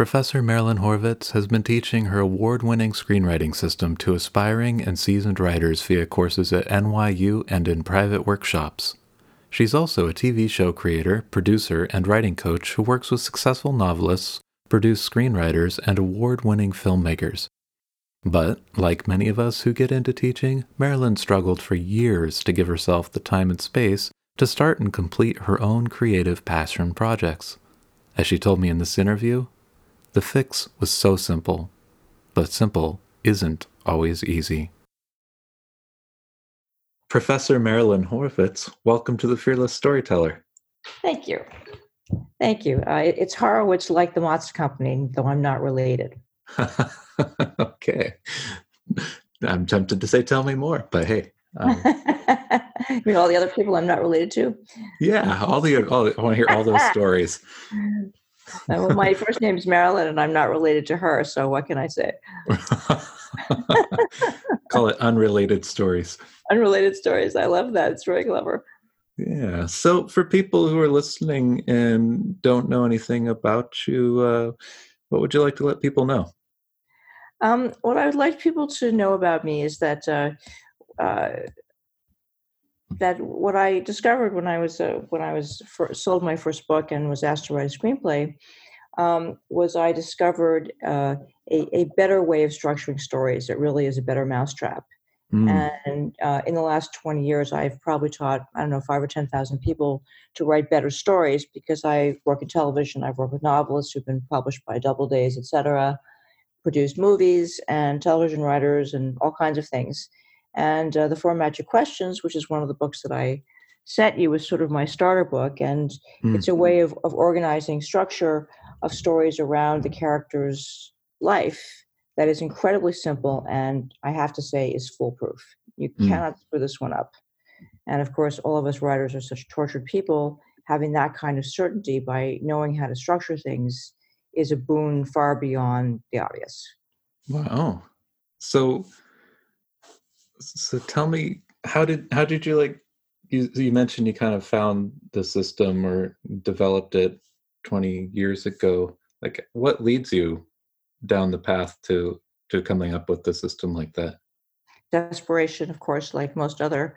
Professor Marilyn Horvitz has been teaching her award winning screenwriting system to aspiring and seasoned writers via courses at NYU and in private workshops. She's also a TV show creator, producer, and writing coach who works with successful novelists, produced screenwriters, and award winning filmmakers. But, like many of us who get into teaching, Marilyn struggled for years to give herself the time and space to start and complete her own creative passion projects. As she told me in this interview, the fix was so simple, but simple isn't always easy. Professor Marilyn Horvitz, welcome to the Fearless Storyteller. Thank you. Thank you. Uh, it's Horowitz like the Mazda Company, though I'm not related. okay. I'm tempted to say, tell me more, but hey. Um, you mean all the other people I'm not related to? Yeah, all the all, I want to hear all those stories. Uh, well, my first name is Marilyn, and I'm not related to her. So what can I say? Call it unrelated stories. Unrelated stories. I love that. It's very clever. Yeah. So for people who are listening and don't know anything about you, uh, what would you like to let people know? Um, what I would like people to know about me is that uh, uh, that what I discovered when I was uh, when I was first, sold my first book and was asked to write a screenplay um, was I discovered uh, a, a, better way of structuring stories. It really is a better mousetrap. Mm. And uh, in the last 20 years, I've probably taught, I don't know, five or 10,000 people to write better stories because I work in television. I've worked with novelists who've been published by Doubledays, et cetera, produced movies and television writers and all kinds of things. And uh, the Four Magic Questions, which is one of the books that I sent you, was sort of my starter book. And mm. it's a way of, of organizing structure of stories around the character's life that is incredibly simple and I have to say is foolproof. You mm. cannot screw this one up. And of course, all of us writers are such tortured people. Having that kind of certainty by knowing how to structure things is a boon far beyond the obvious. Wow. So so tell me how did how did you like you, you mentioned you kind of found the system or developed it 20 years ago. Like what leads you down the path to to coming up with the system like that? Desperation of course like most other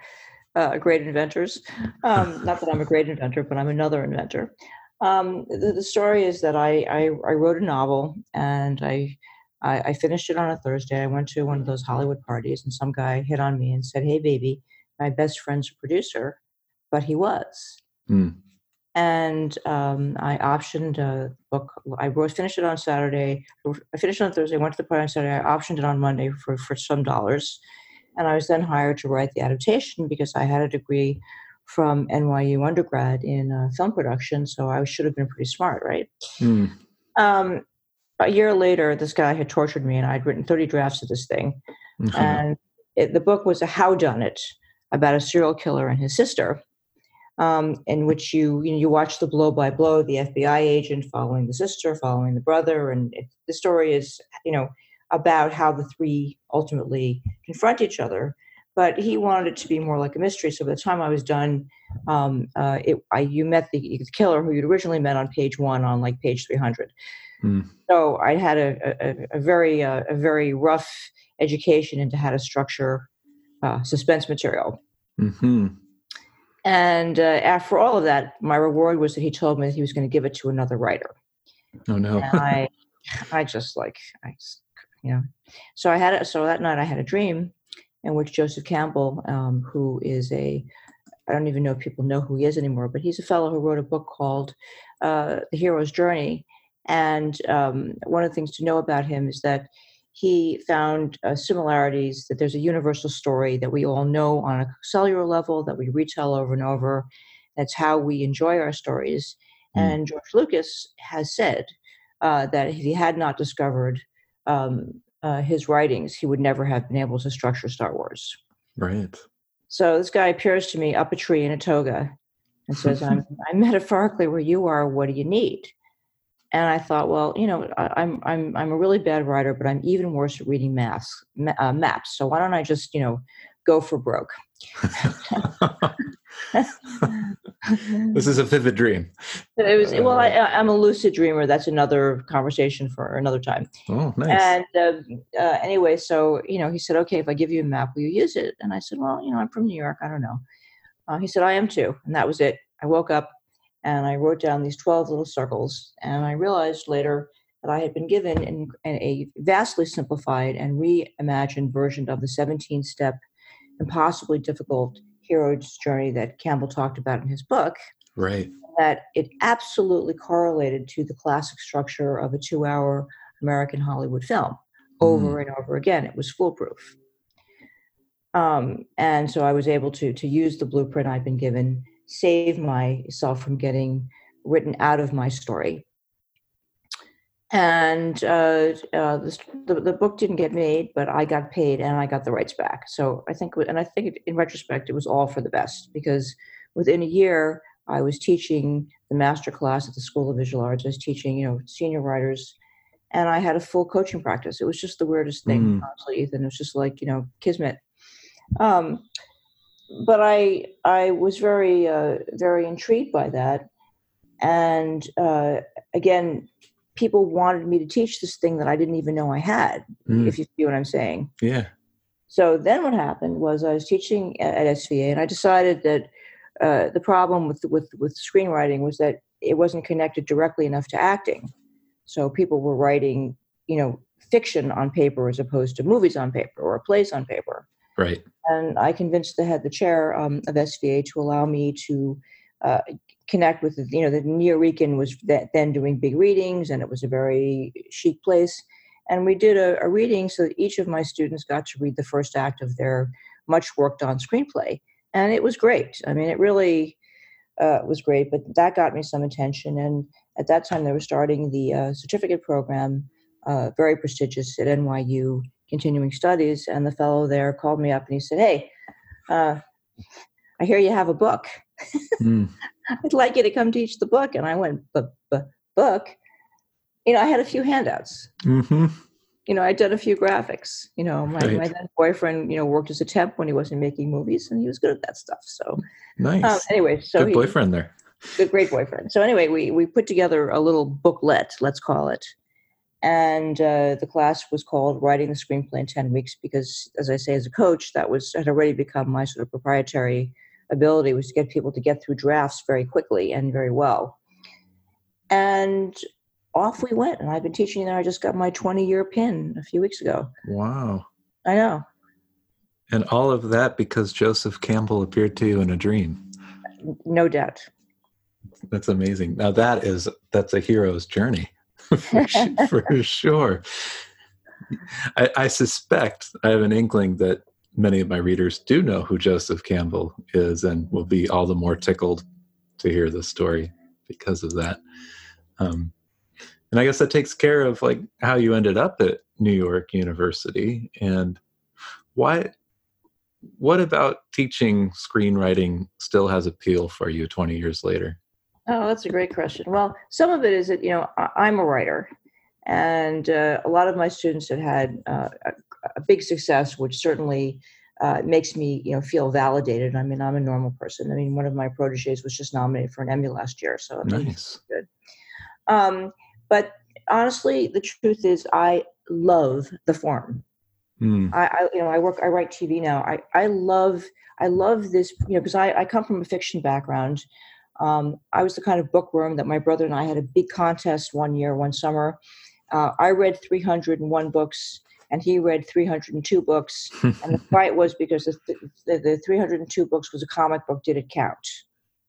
uh, great inventors. Um, not that i'm a great inventor but i'm another inventor. Um, the, the, story is that I, I, I wrote a novel and I I, I, finished it on a Thursday. I went to one of those Hollywood parties, and some guy hit on me and said, "Hey, baby, my best friend's a producer," but he was. Mm. And um, I optioned a book. I wrote, finished it on Saturday. I finished it on Thursday. Went to the party on Saturday. I optioned it on Monday for for some dollars, and I was then hired to write the adaptation because I had a degree from NYU undergrad in uh, film production, so I should have been pretty smart, right? Mm. Um, a year later, this guy had tortured me, and I'd written 30 drafts of this thing. Mm-hmm. And it, the book was a how done it about a serial killer and his sister, um, in which you you, know, you watch the blow by blow, the FBI agent following the sister, following the brother, and it, the story is you know about how the three ultimately confront each other. But he wanted it to be more like a mystery. So by the time I was done, um, uh, it, I, you met the, the killer who you'd originally met on page one on like page 300. Mm. So I had a, a, a very uh, a very rough education into how to structure uh, suspense material. Mm-hmm. And uh, after all of that, my reward was that he told me that he was going to give it to another writer. Oh no! I, I just like I, you know, so I had a, so that night I had a dream in which Joseph Campbell, um, who is a I don't even know if people know who he is anymore, but he's a fellow who wrote a book called uh, The Hero's Journey, and um, one of the things to know about him is that he found uh, similarities, that there's a universal story that we all know on a cellular level that we retell over and over. That's how we enjoy our stories. Mm. And George Lucas has said uh, that if he had not discovered um, uh, his writings, he would never have been able to structure Star Wars. Right. So this guy appears to me up a tree in a toga and says, "I'm I'm metaphorically where you are. What do you need?" And I thought, well, you know, I, am I'm I'm a really bad writer, but I'm even worse at reading maps. Uh, maps. So why don't I just you know go for broke? this is a vivid dream. It was well. I, am a lucid dreamer. That's another conversation for another time. Oh, nice. And uh, uh, anyway, so you know, he said, "Okay, if I give you a map, will you use it?" And I said, "Well, you know, I'm from New York. I don't know." Uh, he said, "I am too," and that was it. I woke up and I wrote down these twelve little circles, and I realized later that I had been given in, in a vastly simplified and reimagined version of the 17-step impossibly difficult hero's journey that Campbell talked about in his book. Right. That it absolutely correlated to the classic structure of a two hour American Hollywood film over mm. and over again. It was foolproof. Um, and so I was able to, to use the blueprint I'd been given, save myself from getting written out of my story and uh, uh, the, the book didn't get made, but I got paid and I got the rights back. So I think, and I think in retrospect, it was all for the best because within a year, I was teaching the master class at the School of Visual Arts. I was teaching, you know, senior writers, and I had a full coaching practice. It was just the weirdest thing, mm. honestly, Ethan. It was just like, you know, kismet. Um, but I, I was very, uh, very intrigued by that, and uh, again, people wanted me to teach this thing that I didn't even know I had, mm. if you see what I'm saying. Yeah. So then what happened was I was teaching at SVA and I decided that uh, the problem with, with, with screenwriting was that it wasn't connected directly enough to acting. So people were writing, you know, fiction on paper as opposed to movies on paper or plays on paper. Right. And I convinced the head, the chair um, of SVA to allow me to uh, connect with you know the Nuyorican was then doing big readings and it was a very chic place. And we did a, a, reading so that each of my students got to read the first act of their much worked on screenplay. And it was great. I mean it really uh, was great but that got me some attention. And at that time they were starting the uh, certificate program uh, very prestigious at nyu continuing studies and the fellow there called me up and he said hey uh, i hear you have a book mm. I'd like you to come teach the book. And I went, book? You know, I had a few handouts. Mm-hmm. You know, I'd done a few graphics. You know, my, right. my then boyfriend, you know, worked as a temp when he wasn't making movies and he was good at that stuff. So nice. Um, anyway, so good he, boyfriend there. Good, great boyfriend. So anyway, we, we put together a little booklet, let's call it. And uh, the class was called Writing the Screenplay in 10 Weeks because, as I say, as a coach, that was had already become my sort of proprietary ability was to get people to get through drafts very quickly and very well. And off we went. And I've been teaching there. I just got my 20 year pin a few weeks ago. Wow. I know. And all of that because Joseph Campbell appeared to you in a dream. No doubt. That's amazing. Now that is that's a hero's journey for, for sure. I, I, suspect I have an inkling that many of my readers do know who Joseph Campbell is and will be all the more tickled to hear the story because of that. Um, and I guess that takes care of like how you ended up at New York University and why what about teaching screenwriting still has appeal for you 20 years later? Oh, that's a great question. Well, some of it is that, you know, I'm a writer and uh, a lot of my students have had uh, a big success, which certainly uh, makes me, you know, feel validated. I mean, I'm a normal person. I mean, one of my proteges was just nominated for an Emmy last year, so I mean, nice. good. Um, but honestly, the truth is, I love the form. Mm. I, I, you know, I work, I write TV now. I, I love, I love this, you know, because I, I come from a fiction background. Um, I was the kind of bookworm that my brother and I had a big contest one year, one summer. Uh, I read 301 books and he read 302 books. and the fight was because the, the, the 302 books was a comic book. Did it count?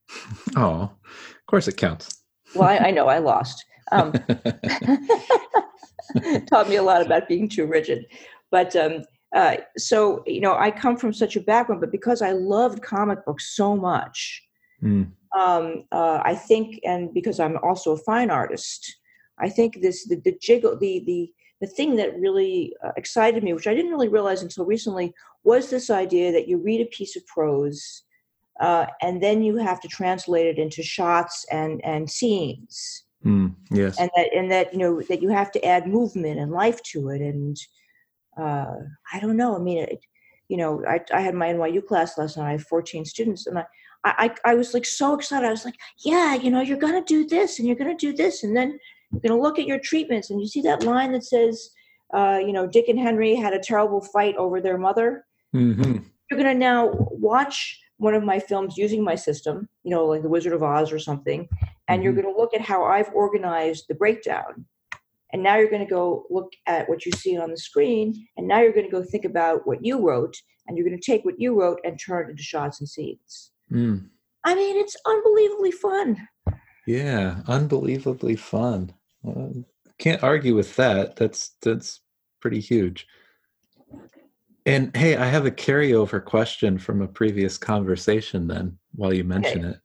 Oh, of course it counts. well, I, I know I lost. Um, taught me a lot about being too rigid. But um, uh, so, you know, I come from such a background, but because I loved comic books so much, mm. um, uh, I think, and because I'm also a fine artist, I think this the, the jiggle the the the thing that really uh, excited me, which I didn't really realize until recently, was this idea that you read a piece of prose uh, and then you have to translate it into shots and and scenes. Mm, yes, and that and that you know that you have to add movement and life to it, and uh, I don't know. I mean, it, you know, I, I had my NYU class last night. I have 14 students, and I, I, I was like so excited. I was like, yeah, you know, you're going to do this and you're going to do this. And then you're going to look at your treatments and you see that line that says, uh, you know, Dick and Henry had a terrible fight over their mother. Mm-hmm. You're going to now watch one of my films using my system, you know, like The Wizard of Oz or something, and mm-hmm. you're going to look at how I've organized the breakdown. And now you're going to go look at what you see on the screen, and now you're going to go think about what you wrote, and you're going to take what you wrote and turn it into shots and scenes. Mm. I mean, it's unbelievably fun. Yeah, unbelievably fun. Well, can't argue with that. That's that's pretty huge. And hey, I have a carryover question from a previous conversation. Then, while you mention okay. it,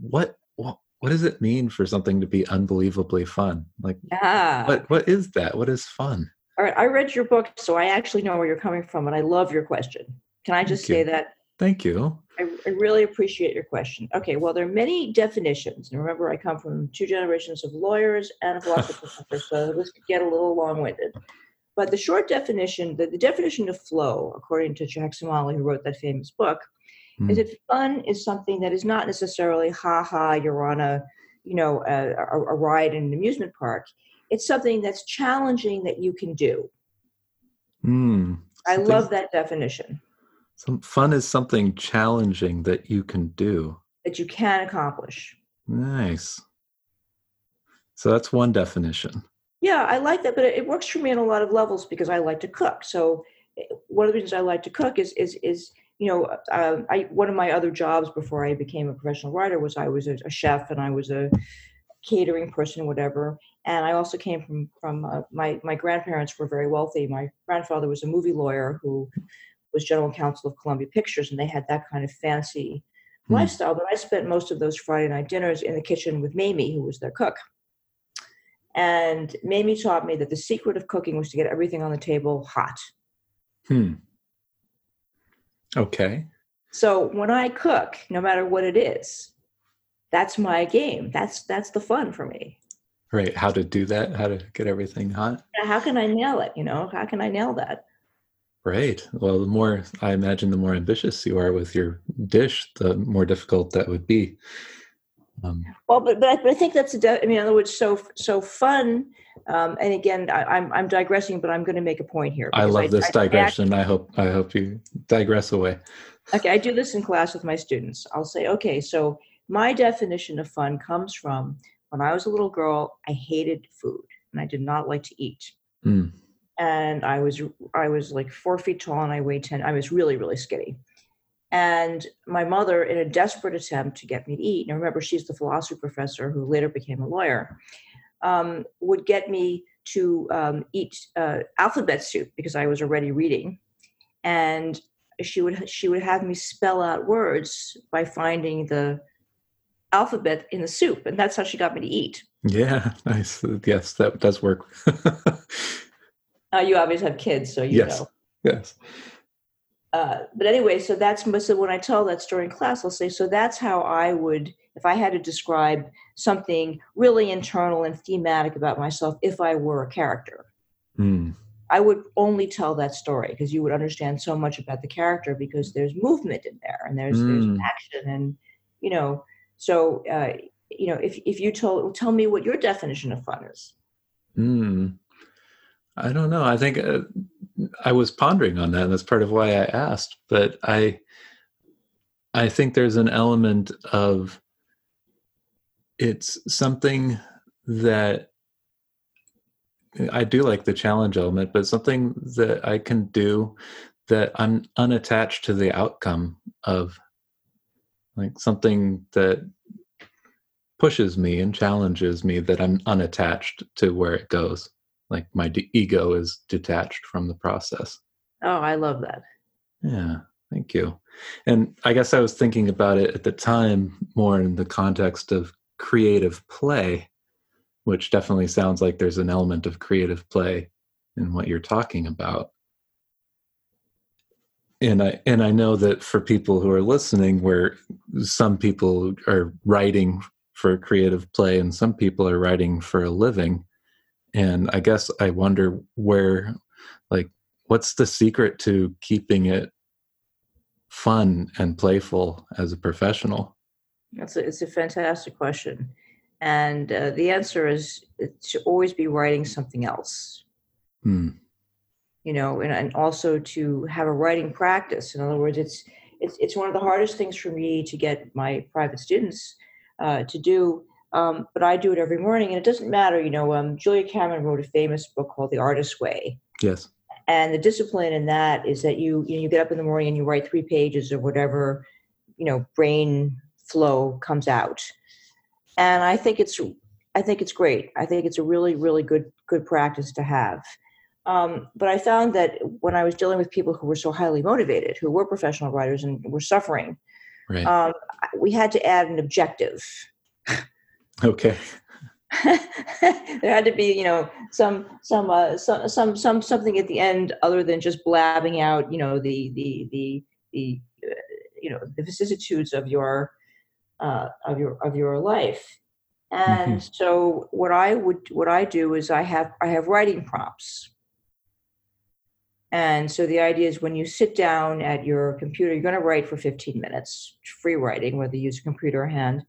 what what what does it mean for something to be unbelievably fun? Like, yeah. what what is that? What is fun? All right, I read your book, so I actually know where you're coming from, and I love your question. Can I just say that? Thank you. I, I, really appreciate your question. Okay, well, there are many definitions. And remember, I come from two generations of lawyers and a philosophy professor, so this could get a little long winded. But the short definition, the, the definition of flow, according to Csikszentmihalyi, who wrote that famous book, mm. is that fun is something that is not necessarily ha ha, you're on a, you know, a, a, a ride in an amusement park. It's something that's challenging that you can do. Mm. I love that definition. Some fun is something challenging that you can do. That you can accomplish. Nice. So that's one definition. Yeah, I like that, but it works for me on a lot of levels because I like to cook. So eh, one of the reasons I like to cook is is is you know uh, I one of my other jobs before I became a professional writer was I was a, a chef and I was a catering person, whatever. And I also came from from uh, my my grandparents were very wealthy. My grandfather was a movie lawyer who was general counsel of Columbia Pictures, and they had that kind of fancy mm. lifestyle. But I spent most of those Friday night dinners in the kitchen with Mamie, who was their cook. And Mamie taught me that the secret of cooking was to get everything on the table hot. Hmm. Okay. So when I cook, no matter what it is, that's my game. That's that's the fun for me. Right. How to do that? How to get everything hot? How can I nail it? You know, how can I nail that? Right. Well, the more I imagine, the more ambitious you are with your dish, the more difficult that would be. Um, well, but but I, but I think that's a de- I mean, in other words, so so fun. Um, and again, I, am I'm, I'm digressing, but I'm going to make a point here. I love I, this I, digression. I, hope I hope you digress away. Okay, I do this in class with my students. I'll say, okay, so my definition of fun comes from when I was a little girl. I hated food and I did not like to eat. Mm and I was I was like four feet tall and I weighed ten. I was really really skinny. And my mother, in a desperate attempt to get me to eat, and remember she's the philosophy professor who later became a lawyer, um, would get me to um, eat uh, alphabet soup because I was already reading, and she would she would have me spell out words by finding the alphabet in the soup, and that's how she got me to eat. Yeah, nice. Yes, that does work. Uh, you obviously have kids, so you yes. know. Yes. Uh, but anyway, so that's so when I tell that story in class, I'll say, so that's how I would, if I had to describe something really internal and thematic about myself, if I were a character. Mm. I would only tell that story because you would understand so much about the character because there's movement in there and there's mm. there's hmm. action and you know so uh, you know if if you told tell me what your definition of fun is. Mm. I don't know. I think uh, I was pondering on that. And that's part of why I asked. But I, I think there's an element of it's something that I do like the challenge element, but something that I can do that I'm unattached to the outcome of, like something that pushes me and challenges me that I'm unattached to where it goes like my de- ego is detached from the process. Oh i love that. Yeah thank you. And i guess i was thinking about it at the time more in the context of creative play which definitely sounds like there's an element of creative play in what you're talking about. And i and i know that for people who are listening where some people are writing for creative play and some people are writing for a living and i guess i wonder where like what's the secret to keeping it fun and playful as a professional? That's a, it's a fantastic question. And uh, the answer is to always be writing something else. Hmm. you know and, and also to have a writing practice. In other words it's it's, it's one of the hardest things for me to get my private students uh, to do um, but I do it every morning, and it doesn't matter. You know, um, Julia Cameron wrote a famous book called The Artist's Way. Yes. And the discipline in that is that you you, know, you get up in the morning and you write three pages or whatever you know brain flow comes out. And I think it's I think it's great. I think it's a really really good good practice to have. Um, but I found that when I was dealing with people who were so highly motivated, who were professional writers and were suffering, right. um, we had to add an objective Okay. there had to be, you know, some some uh, some some some something at the end other than just blabbing out, you know, the the the the uh, you know the vicissitudes of your uh, of your of your life. And mm-hmm. so what I would what I do is I have I have writing prompts. And so the idea is when you sit down at your computer, you're going to write for 15 minutes, free writing, whether you use a computer or hand.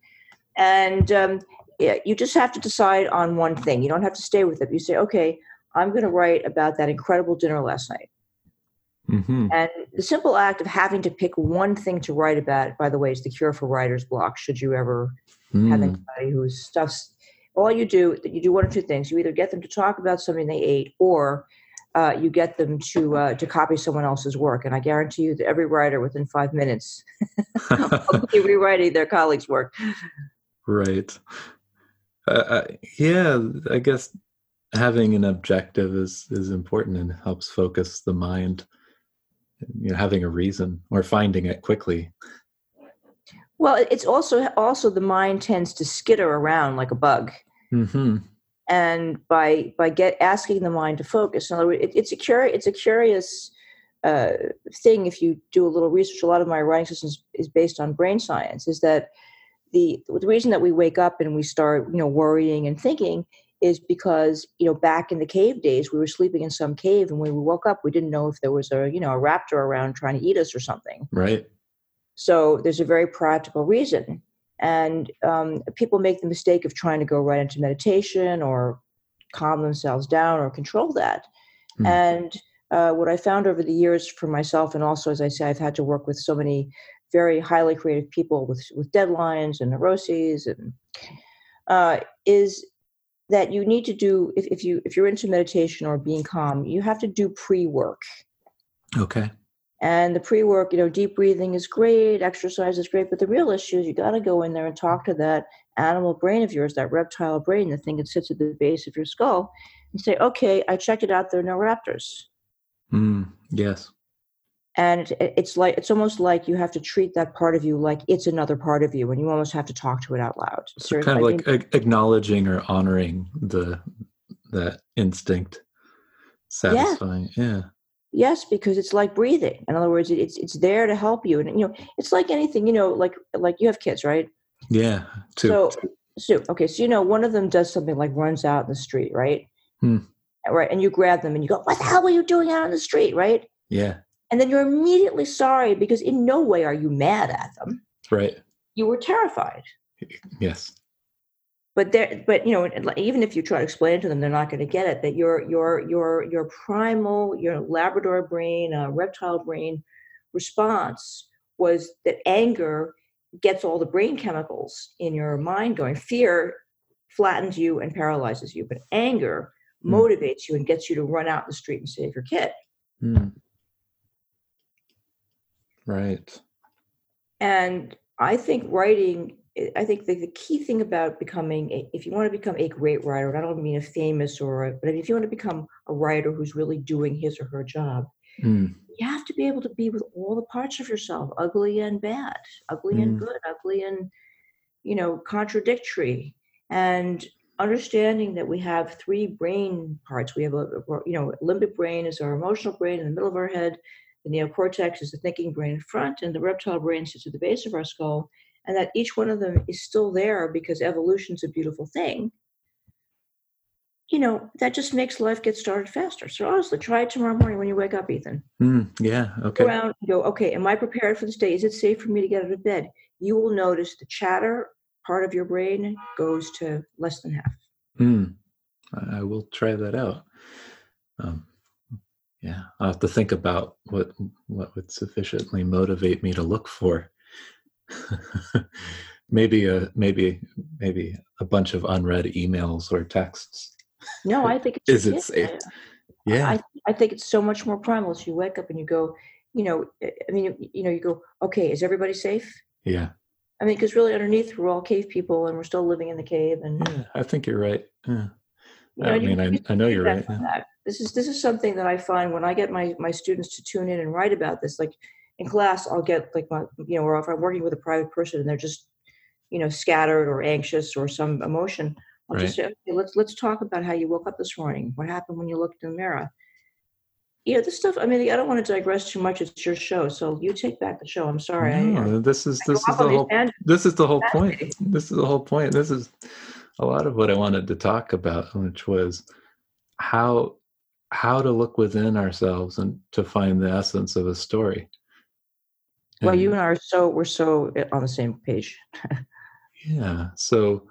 And um, yeah, you just have to decide on one thing. You don't have to stay with it. You say, okay, I'm going to write about that incredible dinner last night. Mm-hmm. And the simple act of having to pick one thing to write about, by the way, is the cure for writer's block. Should you ever mm. have anybody who's stuffs, all you do, you do one of two things. You either get them to talk about something they ate, or uh, you get them to uh, to copy someone else's work. And I guarantee you that every writer within five minutes will be rewriting their colleagues' work. Right. Uh, yeah, I guess having an objective is is important and helps focus the mind. You know, having a reason or finding it quickly. Well, it's also also the mind tends to skitter around like a bug. Mm-hmm. And by by get asking the mind to focus, in other words, it, it's a curi- it's a curious uh, thing. If you do a little research, a lot of my writing systems is based on brain science. Is that the the reason that we wake up and we start you know worrying and thinking is because you know back in the cave days we were sleeping in some cave and when we woke up we didn't know if there was a you know a raptor around trying to eat us or something. Right. So there's a very practical reason. And um, people make the mistake of trying to go right into meditation or calm themselves down or control that. Hmm. and uh, what i found over the years for myself and also as i say i've had to work with so many very highly creative people with with deadlines and neuroses and uh, is that you need to do if, if you if you're into meditation or being calm you have to do pre-work. Okay. And the pre-work you know deep breathing is great exercise is great but the real issue is you got to go in there and talk to that animal brain of yours that reptile brain the thing that sits at the base of your skull and say okay i checked it out there are no raptors. Mm, yes and it's like it's almost like you have to treat that part of you like it's another part of you and you almost have to talk to it out loud. So kind of like mean, acknowledging or honoring the that instinct. Satisfying yeah. yeah yes because it's like breathing. In other words it's it's there to help you and you know it's like anything you know like like you have kids right? Yeah two. so so okay so you know one of them does something like runs out in the street right? Hmm. right and you grab them and you go what the hell were you doing out in the street? Right? Yeah and then you're immediately sorry because in no way are you mad at them. Right. You were terrified. Yes. But there but you know even if you try to explain it to them they're not going to get it that your your your your primal your labrador brain uh, reptile brain response was that anger gets all the brain chemicals in your mind going. Fear flattens you and paralyzes you but anger mm. motivates you and gets you to run out in the street and save your kid. Mm. Right. And I think writing, I think the, the key thing about becoming, a, if you want to become a great writer, and I don't mean a famous or, a, but if you want to become a writer who's really doing his or her job, mm. you have to be able to be with all the parts of yourself, ugly and bad, ugly mm. and good, ugly and, you know, contradictory. And understanding that we have three brain parts. We have a, you know, limbic brain is our emotional brain in the middle of our head. The neocortex is the thinking brain in front, and the reptile brain sits at the base of our skull. And that each one of them is still there because evolution's a beautiful thing. You know, that just makes life get started faster. So honestly, try it tomorrow morning when you wake up, Ethan. Mm, yeah. Okay. Go around go, okay, am I prepared for this day? Is it safe for me to get out of bed? You will notice the chatter part of your brain goes to less than half. Mm, I will try that out. Um, yeah, I'll have to think about what what would sufficiently motivate me to look for. maybe a maybe maybe a bunch of unread emails or texts. No, I think it's is it safe? Yeah, I, I think it's so much more primal. So you wake up and you go, you know, eh, I mean, you know, you go, okay, is everybody safe? Yeah. I mean, because really underneath we're all cave people and we're still living in the cave. And yeah, I think you're right. Yeah. You know, I mean, I, I know you're right. This is this is something that I find when I get my my students to tune in and write about this. Like in class, I'll get like my you know, or if I'm working with a private person and they're just you know scattered or anxious or some emotion, I'll right. just say, okay, let's let's talk about how you woke up this morning. What happened when you looked in the mirror? Yeah, this stuff. I mean, I don't want to digress too much. It's your show, so you take back the show. I'm sorry. No, uh, I, this is this is the whole. This is the whole point. This is the whole point. This is a lot of what I wanted to talk about, which was how how to look within ourselves and to find the essence of a story. Well, you and I are so we're so eh, on the same page. yeah. So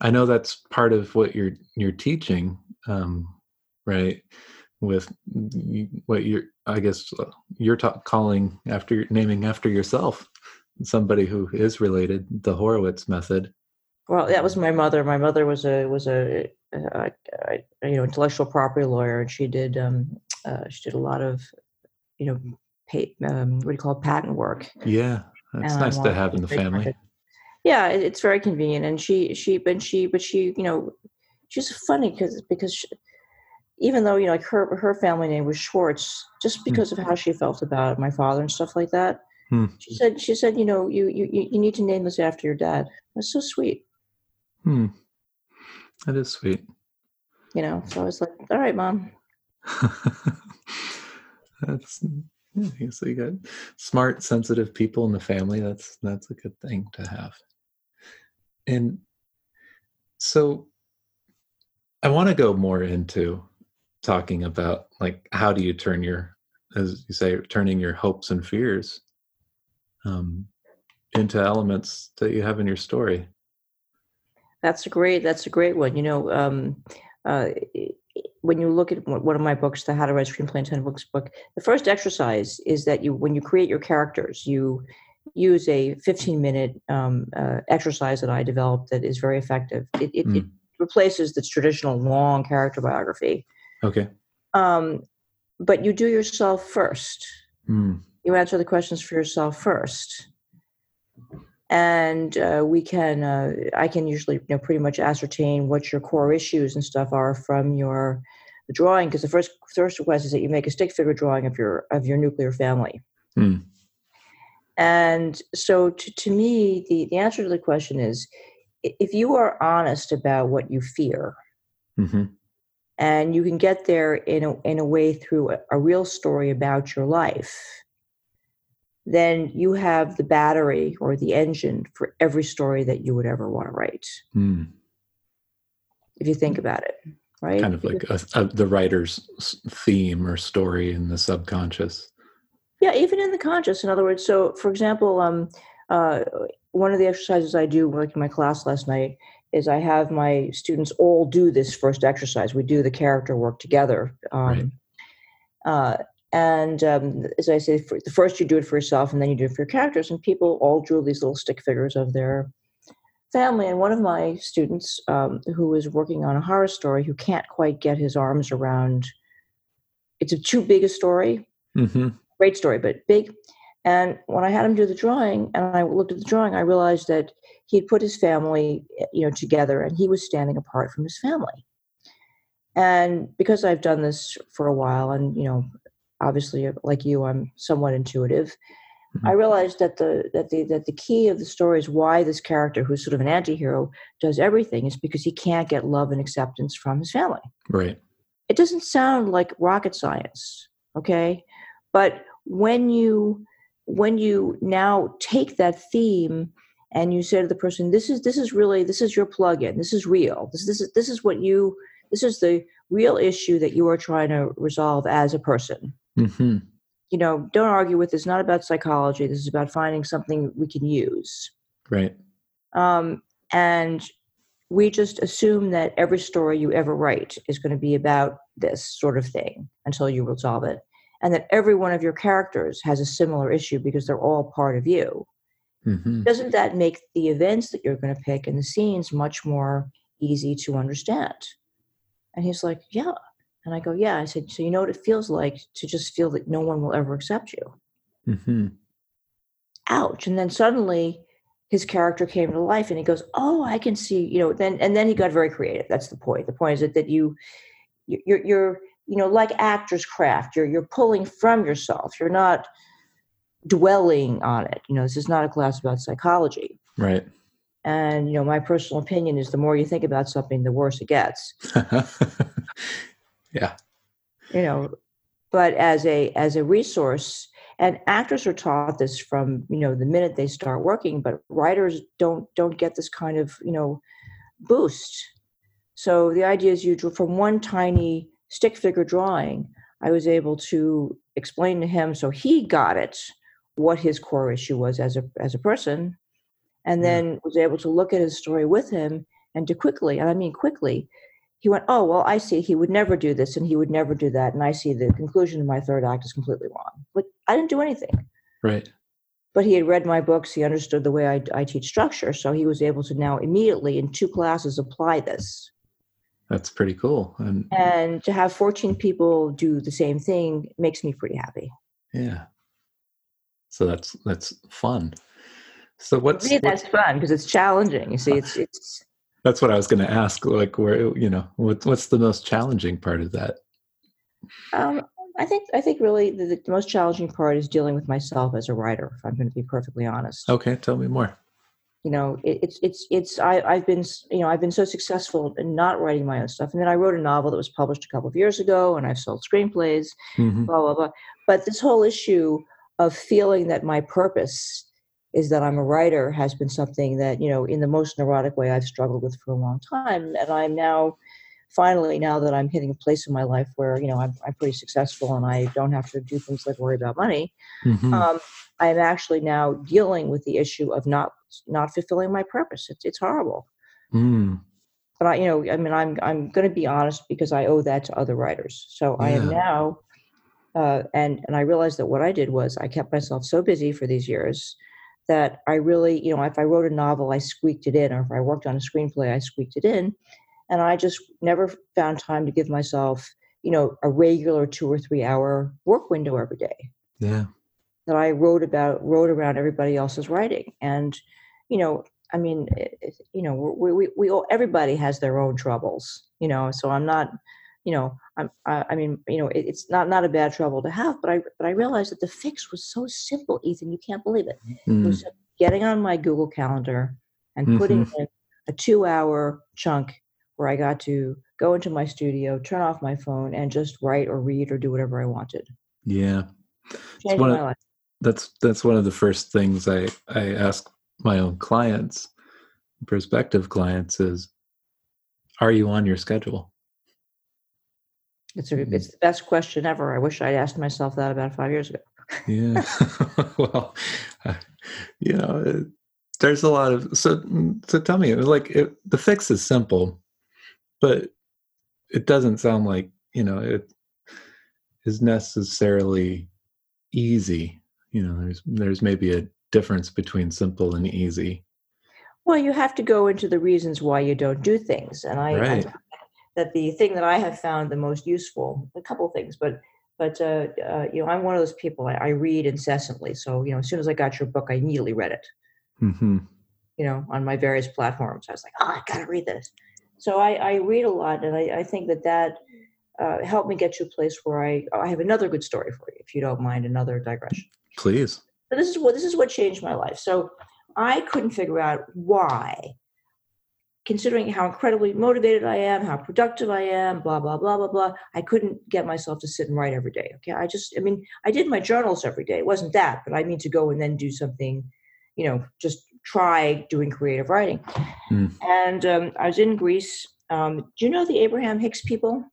I know that's part of what you're you're teaching, um, right? with what you're i guess uh, you're ta- calling after naming after yourself somebody who is related the horowitz method well that was my mother my mother was a was a, a you know intellectual property lawyer and she did um uh, she did a lot of you know pay, um, what do you call it, patent work yeah it's nice to have in the family yeah it's very convenient and she she but she but she you know she's funny because because she, even though you know like her her family name was Schwartz, just hmm. because mm. of how she felt about my father and stuff like that. Mm. She said she said you know you you you need to name this after your dad. That's so sweet. Hmm. That is sweet. You know, so I was like, all right, mom. that's yeah, so you got smart, sensitive people in the family. That's that's a good thing to have. And so I want to go more into talking about like how do you turn your as you say turning your hopes and fears um, into elements that you have in your story that's a great that's a great one you know um, uh, when you look at one of my books the how to write screenplay in 10 books book the first exercise is that you when you create your characters you use a 15 minute um, uh, exercise that i developed that is very effective it, it, mm. it replaces the traditional long character biography Okay. Um, but you do yourself first. Mm. You answer the questions for yourself first. And uh, we can, uh, I can usually, you know, pretty much ascertain what your core issues and stuff are from your drawing. Because the first first request is that you make a stick figure drawing of your of your nuclear family. Mm. And so, to, to me, the, the answer to the question is if you are honest about what you fear, mm-hmm and you can get there in a, in a way through a, a real story about your life then you have the battery or the engine for every story that you would ever want to write mm. if you think about it right kind of like a, a, the writer's theme or story in the subconscious yeah even in the conscious in other words so for example um, uh, one of the exercises i do like in my class last night is I have my students all do this first exercise. We do the character work together. Um, right. uh, and um, as I say, for, the first you do it for yourself, and then you do it for your characters. And people all drew these little stick figures of their family. And one of my students, um, who was working on a horror story, who can't quite get his arms around, it's a too big a story. Mm-hmm. Great story, but big. And when I had him do the drawing, and I looked at the drawing, I realized that he'd put his family, eh, you know, together, and he was standing apart from his family. And because I've done this for a while, and you know, obviously, like you, I'm somewhat intuitive. mm-hmm. I realized that the that the that the key of the story is why this character, who's sort of an anti-hero, does everything is because he can't get love and acceptance from his family. Right. It doesn't sound like rocket science, okay? But when you when you now take that theme and you say to the person, "This is this is really this is your plug-in. This is real. This this is this is what you this is the real issue that you are trying to resolve as a person." Mm-hmm. You know, don't argue with this. Not about psychology. This is about finding something we can use. Right. Um, and we just assume that every story you ever write is going to be about this sort of thing until you resolve it and that every one of your characters has a similar issue because they're all part of you. Mm-hmm. Doesn't that make the events that you're going to pick and the scenes much more easy to understand? And he's like, Yeah. And I go, Yeah. I said, So you know what it feels like to just feel that no one will ever accept you? Mm-hmm. Ouch. And then suddenly his character came to life and he goes, Oh, I can see, you know, then and then he got very creative. That's the point. The point is that, that you you're you're you know like actor's craft you're you're pulling from yourself you're not dwelling on it you know this is not a class about psychology right and you know my personal opinion is the more you think about something the worse it gets yeah. You know but as a as a resource and actors are taught this from you know the minute they start working but writers don't don't get this kind of you know boost. So the idea is you draw from one tiny stick figure drawing, I was able to explain to him so he got it what his core issue was as a as a person, and then was able to look at his story with him and to quickly, and I mean quickly, he went, "Oh well, I see. He would never do this, and he would never do that, and I see the conclusion of my third act is completely wrong. Like I didn't do anything." Right. But he had read my books. He understood the way I, I teach structure, so he was able to now immediately in two classes apply this that's pretty cool. And, and to have 14 people do the same thing makes me pretty happy. Yeah. So that's that's fun. So what's me, that's fun because it's challenging. You see, it's it's. That's what I was going to ask. Like, where you know, what, what's the most challenging part of that? Um, I think I think really the, the most challenging part is dealing with myself as a writer. If I'm going to be perfectly honest. Okay, tell me more you know it, it's it's it's I, i've been you know i've been so successful in not writing my own stuff and then i wrote a novel that was published a couple of years ago and i've sold screenplays mm-hmm. blah blah blah but this whole issue of feeling that my purpose is that i'm a writer has been something that you know in the most neurotic way i've struggled with for a long time and i'm now finally now that i'm hitting a place in my life where you know i'm, I'm pretty successful and i don't have to do things like worry about money mm-hmm. um, i'm actually now dealing with the issue of not not fulfilling my purpose. It's it's horrible. Mm. But I, you know, I mean, I'm I'm going to be honest because I owe that to other writers. So yeah. I am now, uh, and and I realized that what I did was I kept myself so busy for these years that I really, you know, if I wrote a novel, I squeaked it in, or if I worked on a screenplay, I squeaked it in, and I just never found time to give myself, you know, a regular two or three hour work window every day. Yeah. That I wrote about, wrote around everybody else's writing, and you know, I mean, it, you know, we, we, we all, everybody has their own troubles, you know, so I'm not, you know, I'm, I, I mean, you know, it, it's not, not a bad trouble to have, but I, but I realized that the fix was so simple, Ethan, you can't believe it. Mm. It was mm. getting on my Google calendar and mm-hmm. putting in a two hour chunk where I got to go into my studio, turn off my phone and just write or read or do whatever I wanted. Yeah. My of, life. That's, that's one of the first things I, I ask my own clients, prospective clients, is are you on your schedule? It's a, mm. it's the best question ever. I wish I'd asked myself that about five years ago. yeah. well, uh, you know, it, there's a lot of so. Mm, so tell me, like, it, the fix is simple, but it doesn't sound like you know it is necessarily easy. You know, there's there's maybe a difference between simple and easy? Well, you have to go into the reasons why you don't do things, and I, right. I that the thing that I have found the most useful, a couple of things, but but uh, uh, you know, I'm one of those people. I, I, read incessantly, so you know, as soon as I got your book, I immediately read it. Mm-hmm. You know, on my various platforms, I was like, oh, I gotta read this. So I, I read a lot, and I, I think that that uh, helped me get to a place where I I have another good story for you, if you don't mind another digression. Please this is what this is what changed my life. So I couldn't figure out why, considering how incredibly motivated I am, how productive I am, blah blah blah blah blah. I couldn't get myself to sit and write every day. Okay, I just, I mean, I did my journals every day. It wasn't that, but I mean to go and then do something, you know, just try doing creative writing. Mm. And um, I was in Greece. Um, do you know the Abraham Hicks people?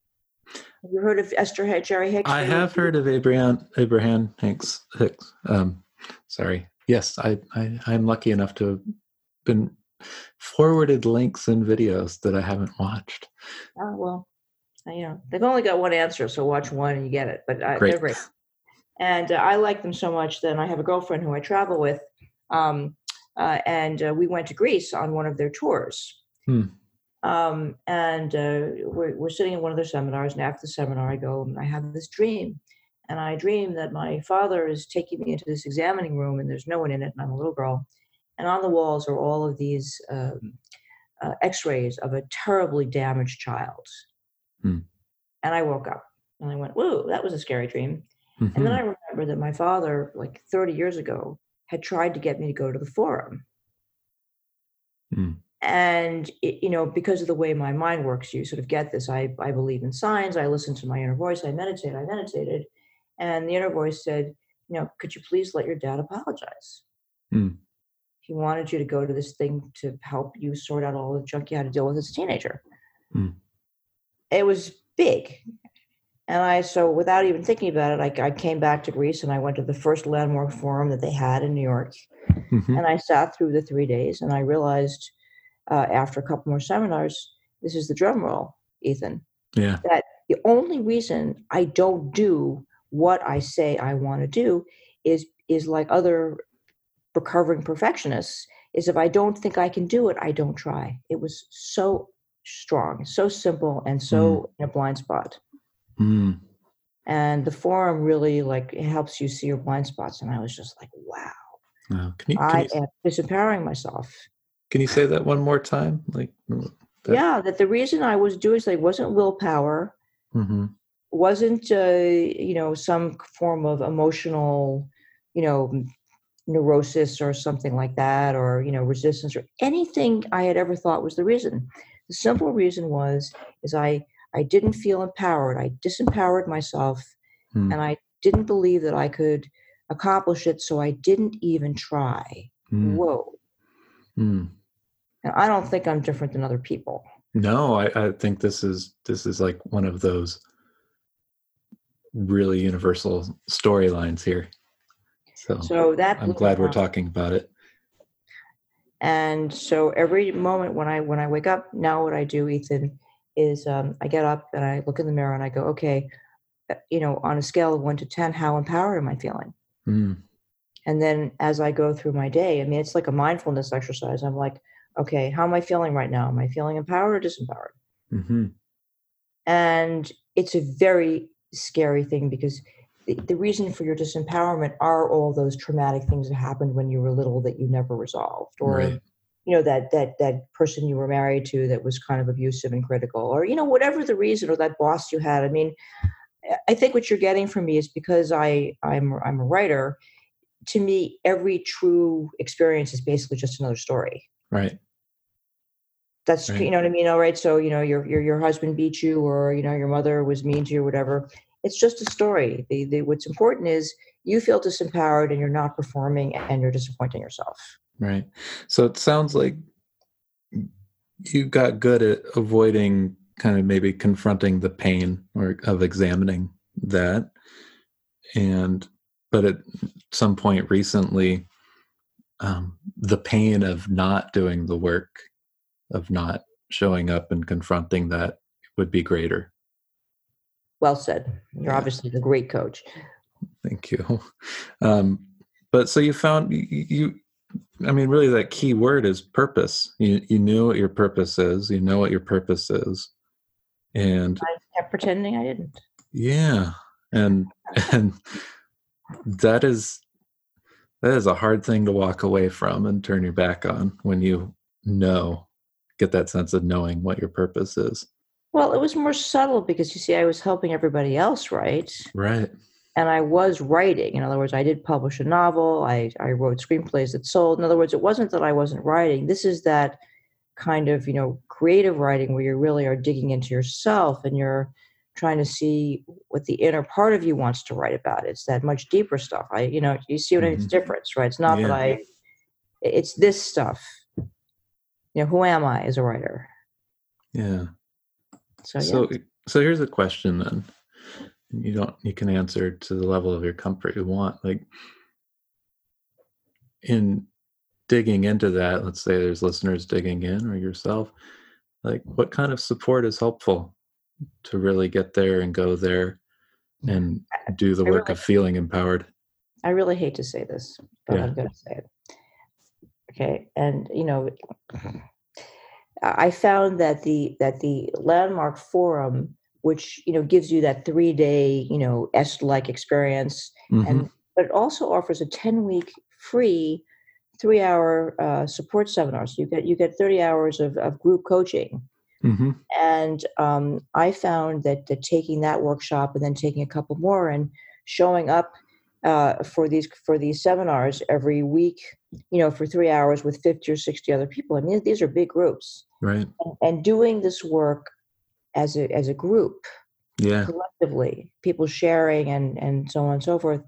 Have you heard of Esther Jerry Hicks? I have heard of Abraham Abraham Hicks. Hicks. Um, sorry. Yes, I, I I'm lucky enough to have been forwarded links and videos that I haven't watched. Oh well, you know they've only got one answer, so watch one and you get it. But uh, great. they're great, and uh, I like them so much. Then I have a girlfriend who I travel with, um, uh, and uh, we went to Greece on one of their tours. Hmm. Um, and uh, we're, we're sitting in one of their seminars, and after the seminar, I go and I have this dream. And I dream that my father is taking me into this examining room, and there's no one in it, and I'm a little girl. And on the walls are all of these um, uh, x rays of a terribly damaged child. Hmm. And I woke up and I went, Whoa, that was a scary dream. Mm-hmm. And then mm-hmm. I remember that my father, like 30 years ago, had tried to get me to go to the forum. Hmm and it, you know because of the way my mind works you sort of get this i i believe in signs i listen to my inner voice i meditate i meditated and the inner voice said you know could you please let your dad apologize mm. He wanted you to go to this thing to help you sort out all the junk you had to deal with as a teenager mm. it was big and i so without even thinking about it I, I came back to greece and i went to the first landmark forum that they had in new york mm-hmm. and i sat through the three days and i realized uh, after a couple more seminars, this is the drum roll, Ethan. Yeah. That the only reason I don't do what I say I want to do is is like other recovering perfectionists is if I don't think I can do it, I don't try. It was so strong, so simple, and so mm. in a blind spot. Mm. And the forum really like it helps you see your blind spots. And I was just like, wow. can you, can I you... am disempowering myself. Can you say that one more time? Like, that. yeah, that the reason I was doing like wasn't willpower, mm-hmm. wasn't uh, you know some form of emotional, you know, neurosis or something like that, or you know resistance or anything I had ever thought was the reason. The simple reason was is I I didn't feel empowered. I disempowered myself, mm. and I didn't believe that I could accomplish it, so I didn't even try. Mm. Whoa. Mm. And I don't think I'm different than other people. No, I, I think this is this is like one of those really universal storylines here. So, so that I'm glad we're talking about it. And so every moment when I when I wake up, now what I do, Ethan, is um, I get up and I look in the mirror and I go, okay, uh, you know, on a scale of one to ten, how empowered am I feeling? Mm. And then as I go through my day, I mean, it's like a mindfulness exercise. I'm like, okay, how am I feeling right now? Am I feeling empowered or disempowered? Mm-hmm. And it's a very scary thing because the, the, reason for your disempowerment are all those traumatic things that happened when you were little that you never resolved, or right. you know that that that person you were married to that was kind of abusive and critical, or you know whatever the reason, or that boss you had. I mean, I think what you're getting from me is because I I'm I'm a writer. To me, every true experience is basically just another story. Right. That's right. you know what I mean. All right. So you know your your your husband beat you, or you know your mother was mean to you, or whatever. It's just a story. The, the what's important is you feel disempowered and you're not performing and you're disappointing yourself. Right. So it sounds like you got good at avoiding kind of maybe confronting the pain or of examining that and but at some point recently um, the pain of not doing the work of not showing up and confronting that would be greater well said. You're yeah. obviously the great coach. Thank you. Um, but so you found you, you i mean really that key word is purpose. You, you knew what your purpose is. You know what your purpose is. And i kept pretending i didn't. Yeah. And and that is that is a hard thing to walk away from and turn your back on when you know get that sense of knowing what your purpose is well it was more subtle because you see i was helping everybody else write. right and I was writing. In other words, I did publish a novel. I, I wrote screenplays that sold. In other words, it wasn't that I wasn't writing. This is that kind of you know creative writing where you really are digging into yourself and you're trying to see what the inner part of you wants to write about. It's that much deeper stuff. I you know you see what mm-hmm. it's difference, right? It's not yeah. that I. It's this stuff. You know, who am I as a writer? Yeah. So, so, yeah. so here's a question then. You don't, you can answer to the level of your comfort you want. Like, in digging into that, let's say there's listeners digging in or yourself, like, what kind of support is helpful to really get there and go there mm. and do the work really, of feeling empowered? I really hate to say this, but yeah. I'm going to say it. Okay. And, you know, I found that the that the landmark forum, which you know gives you that three day you know est like experience, mm-hmm. and but it also offers a ten week free three hour uh, support seminar. So you get you get thirty hours of, of group coaching. Mm-hmm. And um, I found that, that taking that workshop and then taking a couple more and showing up uh, for these for these seminars every week, you know, for three hours with fifty or sixty other people. I mean, these are big groups right and, and doing this work as a as a group yeah collectively people sharing and and so on and so forth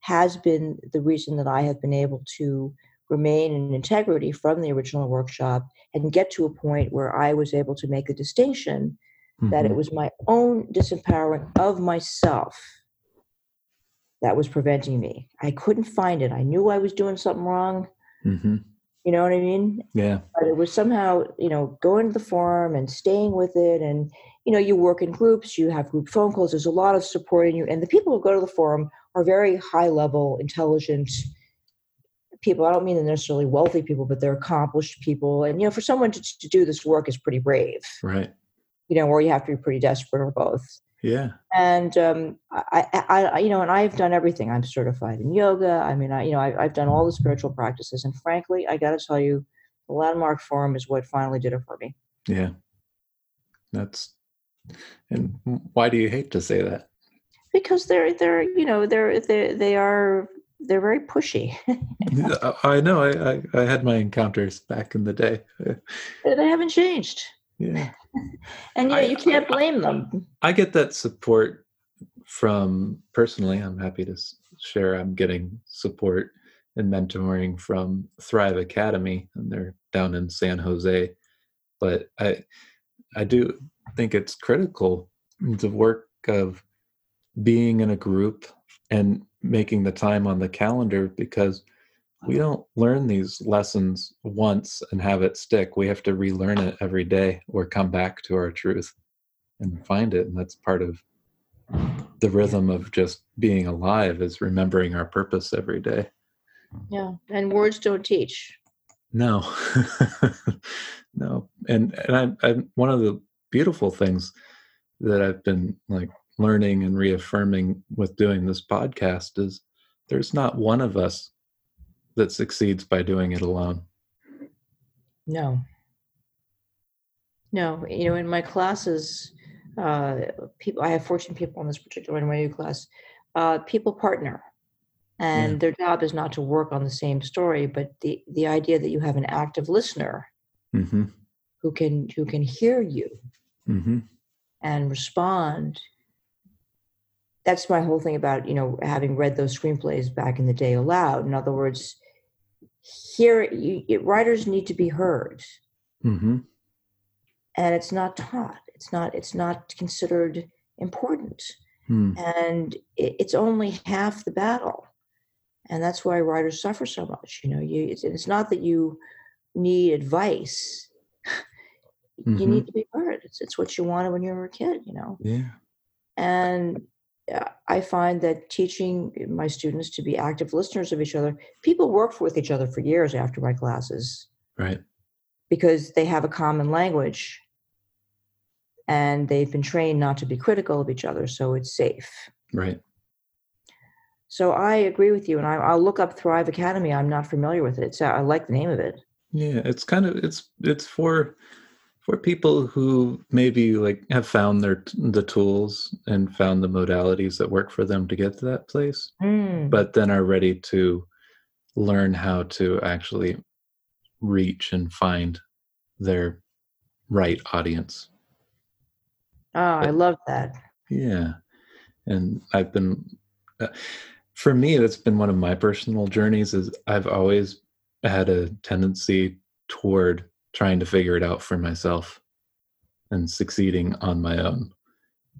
has been the reason that i have been able to remain in integrity from the original workshop and get to a point where i was able to make the distinction mm-hmm. that it mm-hmm. was my own disempowering of myself that was preventing me i couldn't find it i knew i was doing something wrong mm-hmm. You know what I mean? Yeah. But it was somehow, you know, going to the forum and staying with it. And, you know, you work in groups, you have group phone calls, there's a lot of support in you. And the people who go to the forum are very high level, intelligent people. I don't mean they're necessarily wealthy people, but they're accomplished people. And, you know, for someone to, to do this work is pretty brave. Right. You know, or you have to be pretty desperate or both. Yeah. And um, I, I, I, you know, and I've done everything. I'm certified in yoga. I mean, I, you know, I, I've done all the spiritual practices. And frankly, I got to tell you, the Landmark Forum is what finally did it for me. Yeah. That's, and why do you hate to say that? Because they're, they're, you know, they're, they, they are, they're very pushy. I know. I, I, I had my encounters back in the day. they haven't changed. Yeah. And yeah, you can't blame them. I get that support from personally. I'm happy to share. I'm getting support and mentoring from Thrive Academy, and they're down in San Jose. But I, I do think it's critical the work of being in a group and making the time on the calendar because we don't learn these lessons once and have it stick. We have to relearn it every day or come back to our truth and find it. And that's part of the rhythm of just being alive is remembering our purpose every day. Yeah. And words don't teach. No. no. And and I, I one of the beautiful things that I've been like learning and reaffirming with doing this podcast is there's not one of us that succeeds by doing it alone. No. No, you know, in my classes, uh, people I have 14 people in this particular NYU class. Uh, people partner, and yeah. their job is not to work on the same story, but the the idea that you have an active listener mm-hmm. who can who can hear you mm-hmm. and respond. That's my whole thing about you know having read those screenplays back in the day aloud. In other words, here you, writers need to be heard. Mm-hmm. and it's not taught. It's not it's not considered important. Mm. and it, it's only half the battle. And that's why writers suffer so much you know you it's, it's not that you need advice. Mm-hmm. you need to be heard. It's, it's what you wanted when you were a kid you know? Yeah. And Uh, I find that teaching my students to be active listeners of each other, people work with each other for years after my classes. Right. Because they have a common language and they've been trained not to be critical of each other, so it's safe. Right. So I agree with you, and I, will look up Thrive Academy. I'm not familiar with it. So uh, I like the name of it. Yeah, it's kind of it's it's for for people who maybe like have found their the tools and found the modalities that work for them to get to that place Mm. but then are ready to learn how to actually reach and find their right audience Oh, I love that. yeah and i've been uh, for me that's been one of my personal journeys is i've always had a tendency toward trying to figure it out for myself and succeeding on my own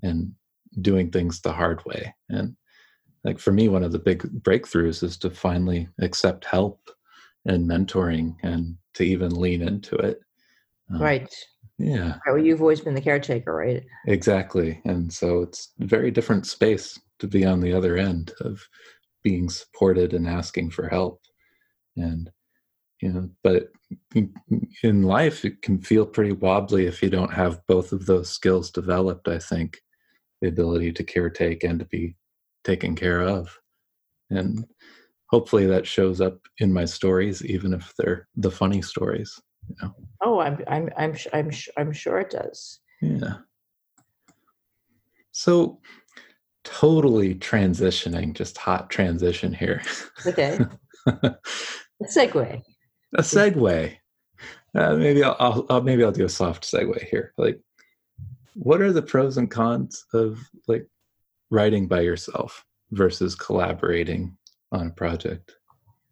and doing things the hard way and like for me one of the big breakthroughs is to finally accept help and mentoring and to even lean into it Um, Right. yeah Well, you've always been the caretaker, right? Exactly. And so it's a very different space to be on the other end of being supported and asking for help. And, you know, but in- life, it can feel pretty wobbly if you don't have both of those skills developed, I think the ability to caretake and to be taken care of. And hopefully that shows up in my stories, even if they're the funny stories. Oh, I'm I'm I'm I'm I'm sure it does. Yeah. So, totally transitioning, just hot transition here. Okay. Segue. A segue. Uh, maybe I'll, I'll, I'll maybe I'll do a soft segue here. Like, what are the pros and cons of like writing by yourself versus collaborating on a project?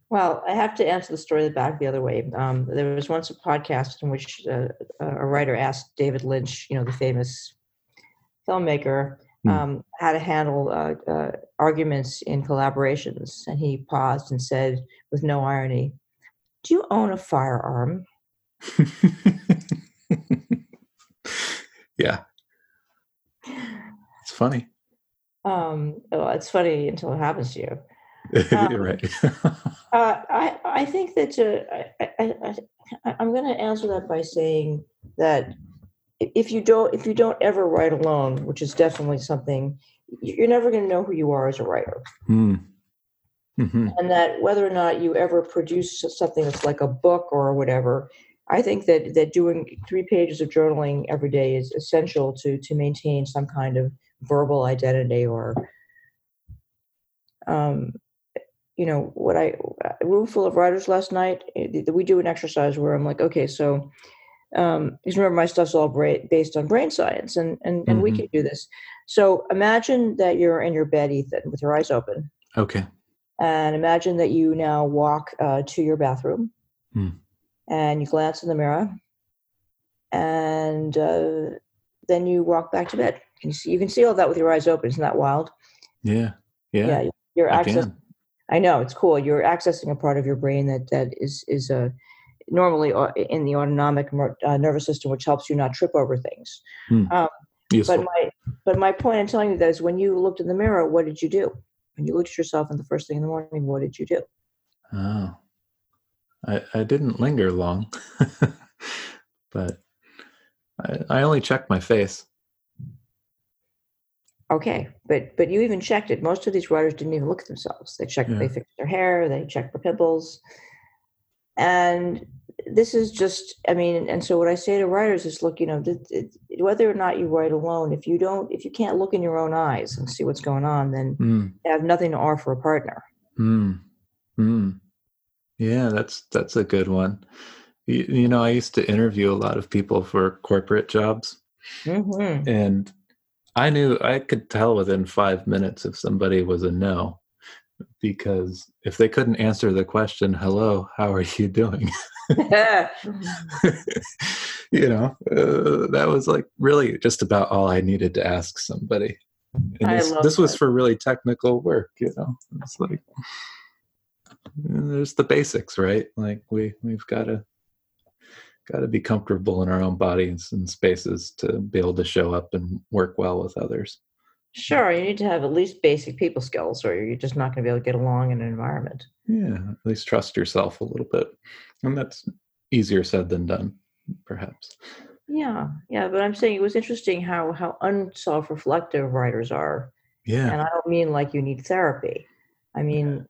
Well, I have to answer the story back the other way. Um, there was once a podcast in which uh, a writer asked David Lynch, you know, the famous filmmaker, um, how to handle uh, uh, arguments in collaborations, and he paused and said, with no irony, "Do you own a firearm?" yeah, it's funny. Um, well, it's funny until it happens to you. You're right. Uh, I I think that uh, I, I, I I'm going to answer that by saying that if you don't if you don't ever write alone, which is definitely something you're never going to know who you are as a writer, Hmm. Mhm. and that whether or not you ever produce something that's like a book or whatever, I think that that doing three pages of journaling every day is essential to to maintain some kind of verbal identity or um, you know what I a room full of writers last night. eh, We do an exercise where I'm like, okay, so um, because remember my stuff's all bra- based on brain science, and and and we Mhm. can do this. So imagine that you're in your bed, Ethan, with your eyes open, Okay. And imagine that you now walk uh, to your bathroom, Hmm. and you glance in the mirror, and uh, then you walk back to bed. Can you see? You can see all that with your eyes open. Isn't that wild? Yeah. Yeah. yeah you're I accessing. I know it's cool. You're accessing a part of your brain that that is is uh, normally in the autonomic uh, nervous system, which helps you not trip over things. Useful. But my but my point in telling you that is when you looked in the mirror, what did you do? When you looked at yourself in the first thing in the morning, what did you do? Oh, I, I didn't linger long, but I, I only checked my face. Okay, but but you even checked it. Most of these writers didn't even look at themselves. They checked. They fixed their hair. They checked for pimples, and this is just. I mean, and so what I say to writers is, look, you know, th- th- whether or not you write alone, if you don't, if you can't look in your own eyes and see what's going on, then Mm, you have nothing to offer a partner. mm, mm. Yeah, that's that's a good one. You, you know, I used to interview a lot of people for corporate jobs, hmm and I knew I could tell within five minutes if somebody was a no, because if they couldn't answer the question, "Hello, how are you doing?" you know, uh, that was like really just about all I needed to ask somebody. And this, this was for really technical work, you know. It's like there's the basics, right? Like we we've got to got to be comfortable in our own bodies and spaces to be able to show up and work well with others. Sure, you need to have at least basic people skills, or you're just not going to be able to get along in an environment. Yeah, at least trust yourself a little bit, and that's easier said than done, perhaps. Yeah, yeah, but I'm saying it was interesting how how unself-reflective writers are, Yeah, and I don't mean like you need therapy. I mean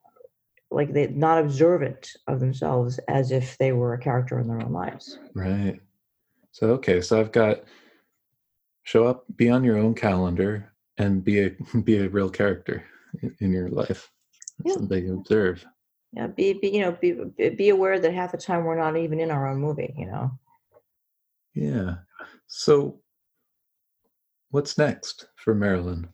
like they're not observant of themselves as if they were a character in their own lives. right. So okay, so I've got show up, be on your own calendar, and be a be a real character in, in your life. Yeah. Something you observe. Yeah, be, be you know be be aware that half the time we're not even in our own movie. You know. Yeah. So, what's next for Marilyn?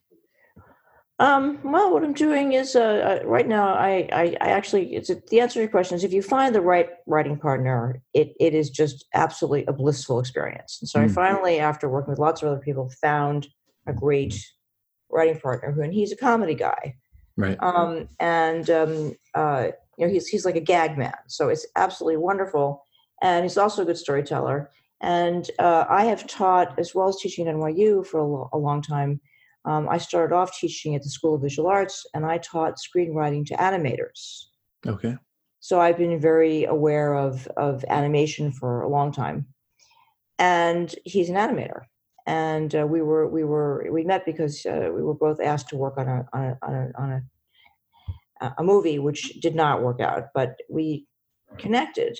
Um, well, what I'm doing is uh, uh, right now. I, I, I actually, it's a, the answer to your question is if you find the right writing partner, it, it is just absolutely a blissful experience. And so I Mm. finally, after working with lots of other people, found a great writing partner who, and he's a comedy guy. Right. Um, and um, uh, you know, he's he's like a gag man, so it's absolutely wonderful. And he's also a good storyteller. And uh, I have taught, as well as teaching at NYU for a, lo- a long time. Um, I started off teaching at the School of Visual Arts, and I taught screenwriting to animators. Okay. So I've been very aware of of animation for a long time. And he's an animator, and uh, we were we were we met because uh, we were both asked to work on a on a on a, on a a movie which did not work out, but we connected.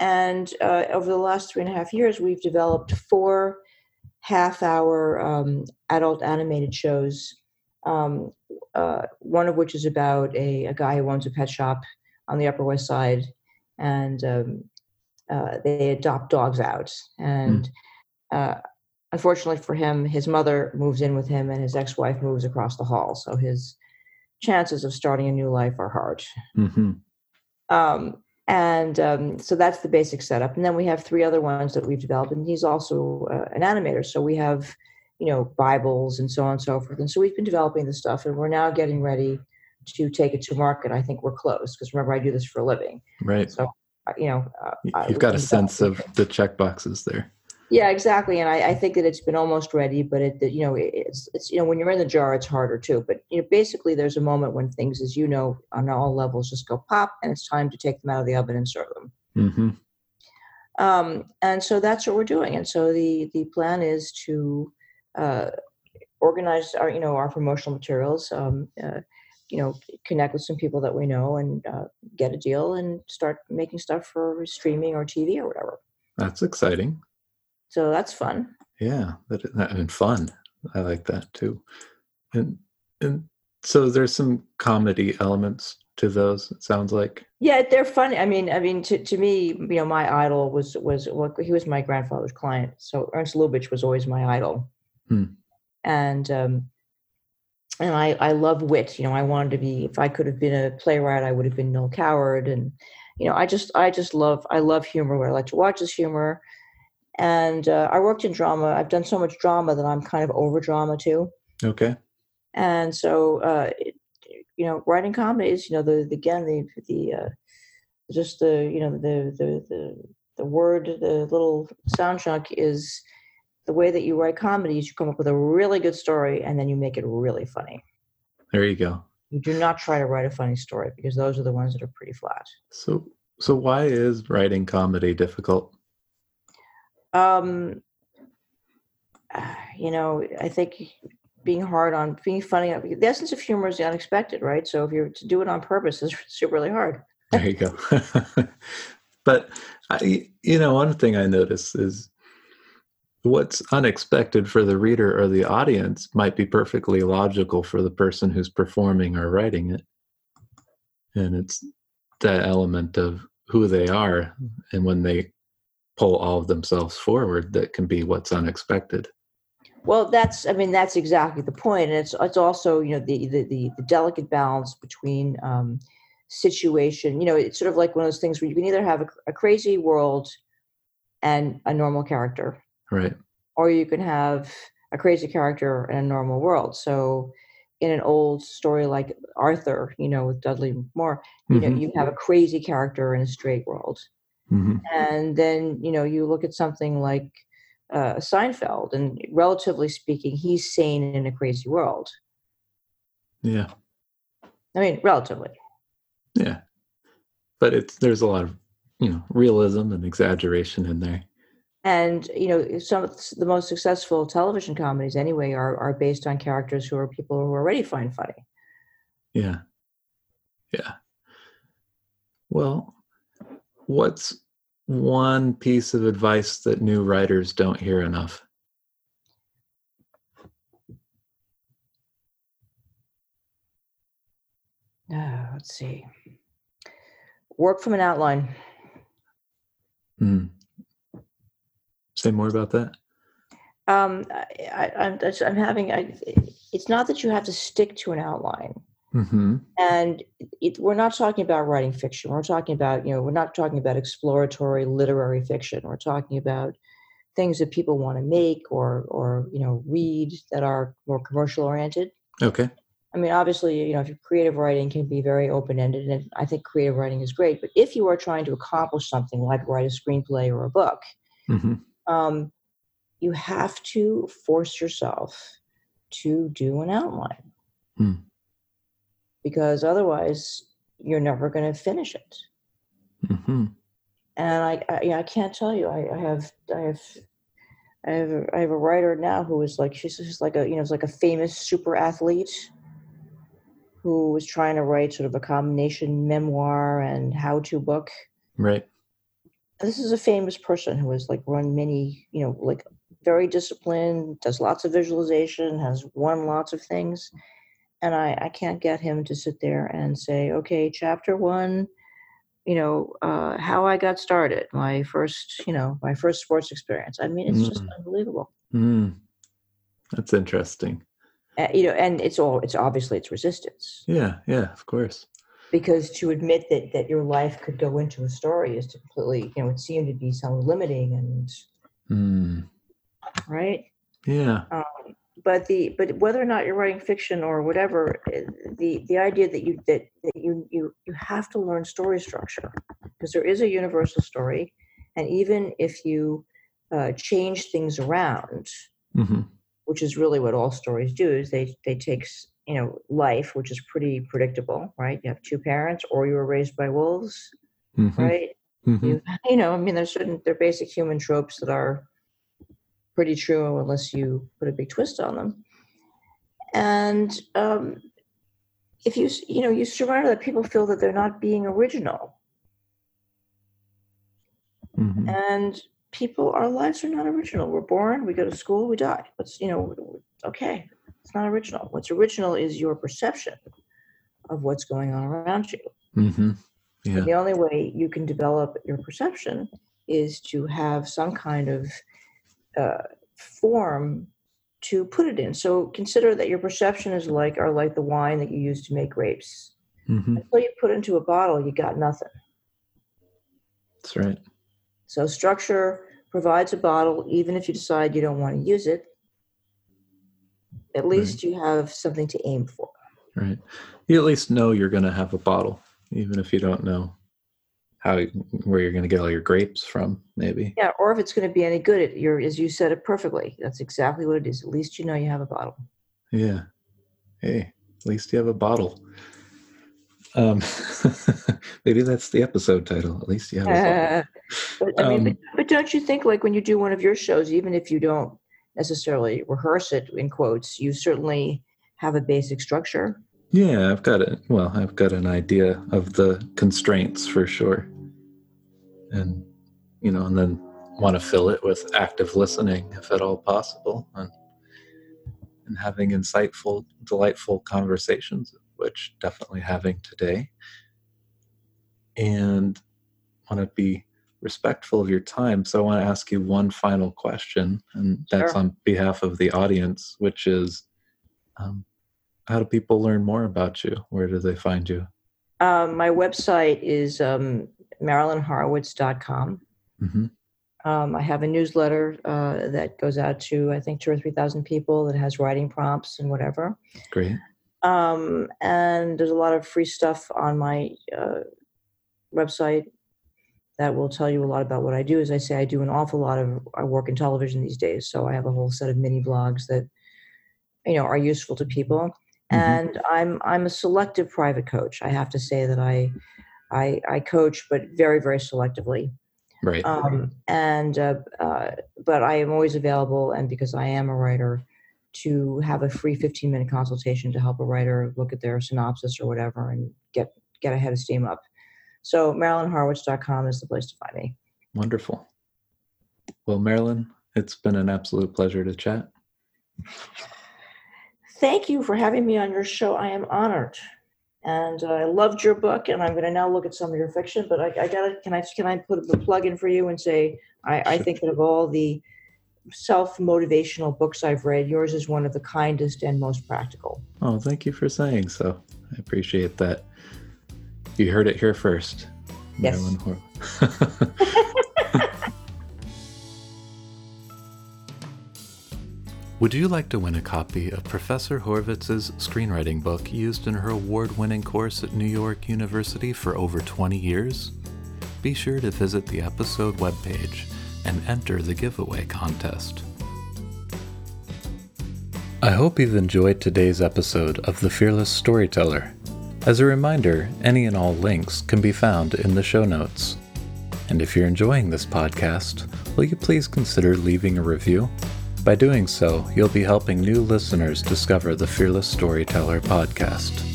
And uh, over the last three and a half years, we've developed four half-hour um, adult animated shows. Um, uh, one of which is about a, a guy who owns a pet shop on the Upper West Side, and um, uh, they adopt dogs out. And uh, unfortunately for him, his mother moves in with him, and his ex-wife moves across the hall. So his chances of starting a new life are hard. hmm Um, and um, so that's the basic setup. And then we have three other ones that we've developed, and he's also uh, an animator. So we have, you know, Bibles and so on and so forth. And so we've been developing the stuff, and we're now getting ready to take it to market. I think we're close because remember I do this for a living. Right. So uh, you know, uh, You've got a sense of the check boxes there. Yeah, exactly. And I, I think that it's been almost ready, but it, you know, it's, it's, you know, when you're in the jar, it's harder too. But, you know, basically there's a moment when things, as you know, on all levels just go pop and it's time to take them out of the oven and serve them. hmm Um, and so that's what we're doing. And so the, the plan is to, uh, organize our, you know, our promotional materials, um, uh, you know, connect with some people that we know and, uh, get a deal and start making stuff for streaming or TV or whatever. That's exciting. So that's fun. Yeah, that, that and fun. I like that too. And and so there's some comedy elements to those. It sounds like. Yeah, they're funny. I mean, I mean, to, to me, you know, my idol was was well, he was my grandfather's client. So Ernst Lubitsch was always my idol, Hmm. and um, and I I love wit. You know, I wanted to be. If I could have been a playwright, I would have been Noel Coward. And you know, I just I just love I love humor. Where I like to watch this humor. And uh, I worked in drama. I've done so much drama that I'm kind of over drama too. Okay. and so uh, you know writing comedies, you know the, the again the the uh, just the you know the the the the word the little sound chunk is the way that you write comedies. you come up with a really good story and then you make it really funny There you go. you do not try to write a funny story because those are the ones that are pretty flat So so why is writing comedy difficult? Um you know i think being hard on being funny the essence of humor is the unexpected right so if you're to do it on purpose it's really hard There you go. but I, you know, one thing I notice is what's unexpected for the reader or the audience might be perfectly logical for the person who's performing or writing it. And it's that element of who they are and when they pull all of themselves forward that can be what's unexpected. Well, that's I mean that's exactly the point, and it's it's also you know the the the, the delicate balance between um, situation. You know, it's sort of like one of those things where you can either have a, a crazy world and a normal character, Right. or you can have a crazy character and a normal world. So, in an old story like Arthur, you know, with Dudley Moore, you know, Mhm. you have a crazy character in a straight world hmm and then you know you look at something like uh, Seinfeld, and relatively speaking, he's sane in a crazy world. Yeah. I mean, relatively. Yeah. But it's there's a lot of, you know, realism and exaggeration in there. And you know, some of the most successful television comedies, anyway, are are based on characters who are people who already find funny. Yeah. Yeah. Well, what's one piece of advice that new writers don't hear enough? Uh, let's see. Work from an outline. Hmm. Say more about that. Um, I, am I'm, I'm having. I, it's not that you have to stick to an outline. Mm-hmm. And it, we're not talking about writing fiction. We're talking about, you know, we're not talking about exploratory literary fiction. We're talking about things that people want to make or, or you know, read that are more commercial oriented. Okay. I mean, obviously, you know, if creative writing can be very open ended, and I think creative writing is great. But if you are trying to accomplish something like write a screenplay or a book, mm-hmm. um, you have to force yourself to do an outline. Hmm because otherwise you're never going to finish it. Mm-hmm. And I, I, yeah, I can't tell you. I, I have, I have, I have, a, I have a writer now who is like she's just like a, you know, it's like a famous super athlete who was trying to write sort of a combination memoir and how-to book. Right. this is a famous person who has like run many, you know, like very disciplined, does lots of visualization, has won lots of things and I, I can't get him to sit there and say, okay, chapter one, you know, uh, how I got started, my first, you know, my first sports experience. I mean, it's mm. just unbelievable. Mm. That's interesting. Uh, you know, and it's all, it's obviously it's resistance. Yeah, yeah, of course. Because to admit that that your life could go into a story is to completely, you know, it seemed to be so limiting and, mm. right? Yeah. Um, but the but whether or not you're writing fiction or whatever eh, the the idea that you that, that you you you have to learn story structure because there is a universal story and even if you uh, change things around mm-hmm. which is really what all stories do is they they take you know life which is pretty predictable right you have two parents or you were raised by wolves mm-hmm. right mm-hmm. you, you know i mean there's certain they're basic human tropes that are pretty true unless you put a big twist on them. And um, if you you know you surround that people feel that they're not being original, mm-hmm. and people our lives are not original. We're born, we go to school, we die. What's you know okay, it's not original. What's original is your perception of what's going on around you. Mm-hmm. Yeah. the only way you can develop your perception is to have some kind of uh, form to put it in. So consider that your perception is like are like the wine that you use to make grapes. Mm-hmm. Until you put into a bottle, you got nothing. That's right. So structure provides a bottle, even if you decide you don't want to use it. At least right. you have something to aim for. Right. You at least know you're going to have a bottle, even if you don't know how where you're going to get all your grapes from maybe. Yeah or if it's going to be any good it, you're as you said it perfectly that's exactly what it is at least you know you have a bottle. Yeah. Hey at least you have a bottle. Um maybe that's the episode title at least you have a bottle. but, I mean, um, but, but don't you think like when you do one of your shows even if you don't necessarily rehearse it in quotes you certainly have a basic structure yeah, I've got it. Well, I've got an idea of the constraints for sure. And, you know, and then want to fill it with active listening if at all possible and, and having insightful, delightful conversations, which definitely having today. And want to be respectful of your time. So I want to ask you one final question, and that's sure. on behalf of the audience, which is um, how do people learn more about you? Where do they find you? Um, my website is um, marilynhorowitz.com. Mm-hmm. Um, I have a newsletter uh, that goes out to I think two or three thousand people that has writing prompts and whatever. Great. Um, and there's a lot of free stuff on my uh, website that will tell you a lot about what I do. As I say, I do an awful lot of I work in television these days, so I have a whole set of mini blogs that you know are useful to people. Mm-hmm. and i'm i'm a selective private coach i have to say that i i, I coach but very very selectively right um, and uh, uh, but i am always available and because i am a writer to have a free 15 minute consultation to help a writer look at their synopsis or whatever and get get ahead of steam up so marilynhorowitz.com is the place to find me Wonderful. Well, Marilyn, it's been an absolute pleasure to chat. Thank you for having me on your show. I am honored, and uh, I loved your book. And I'm going to now look at some of your fiction. But I, I got to can I can I put a plug in for you and say I, I think that of all the self motivational books I've read, yours is one of the kindest and most practical. Oh, thank you for saying so. I appreciate that. You heard it here first. Yes. Would you like to win a copy of Professor Horowitz's screenwriting book used in her award winning course at New York University for over 20 years? Be sure to visit the episode webpage and enter the giveaway contest. I hope you've enjoyed today's episode of The Fearless Storyteller. As a reminder, any and all links can be found in the show notes. And if you're enjoying this podcast, will you please consider leaving a review? By doing so, you'll be helping new listeners discover the Fearless Storyteller podcast.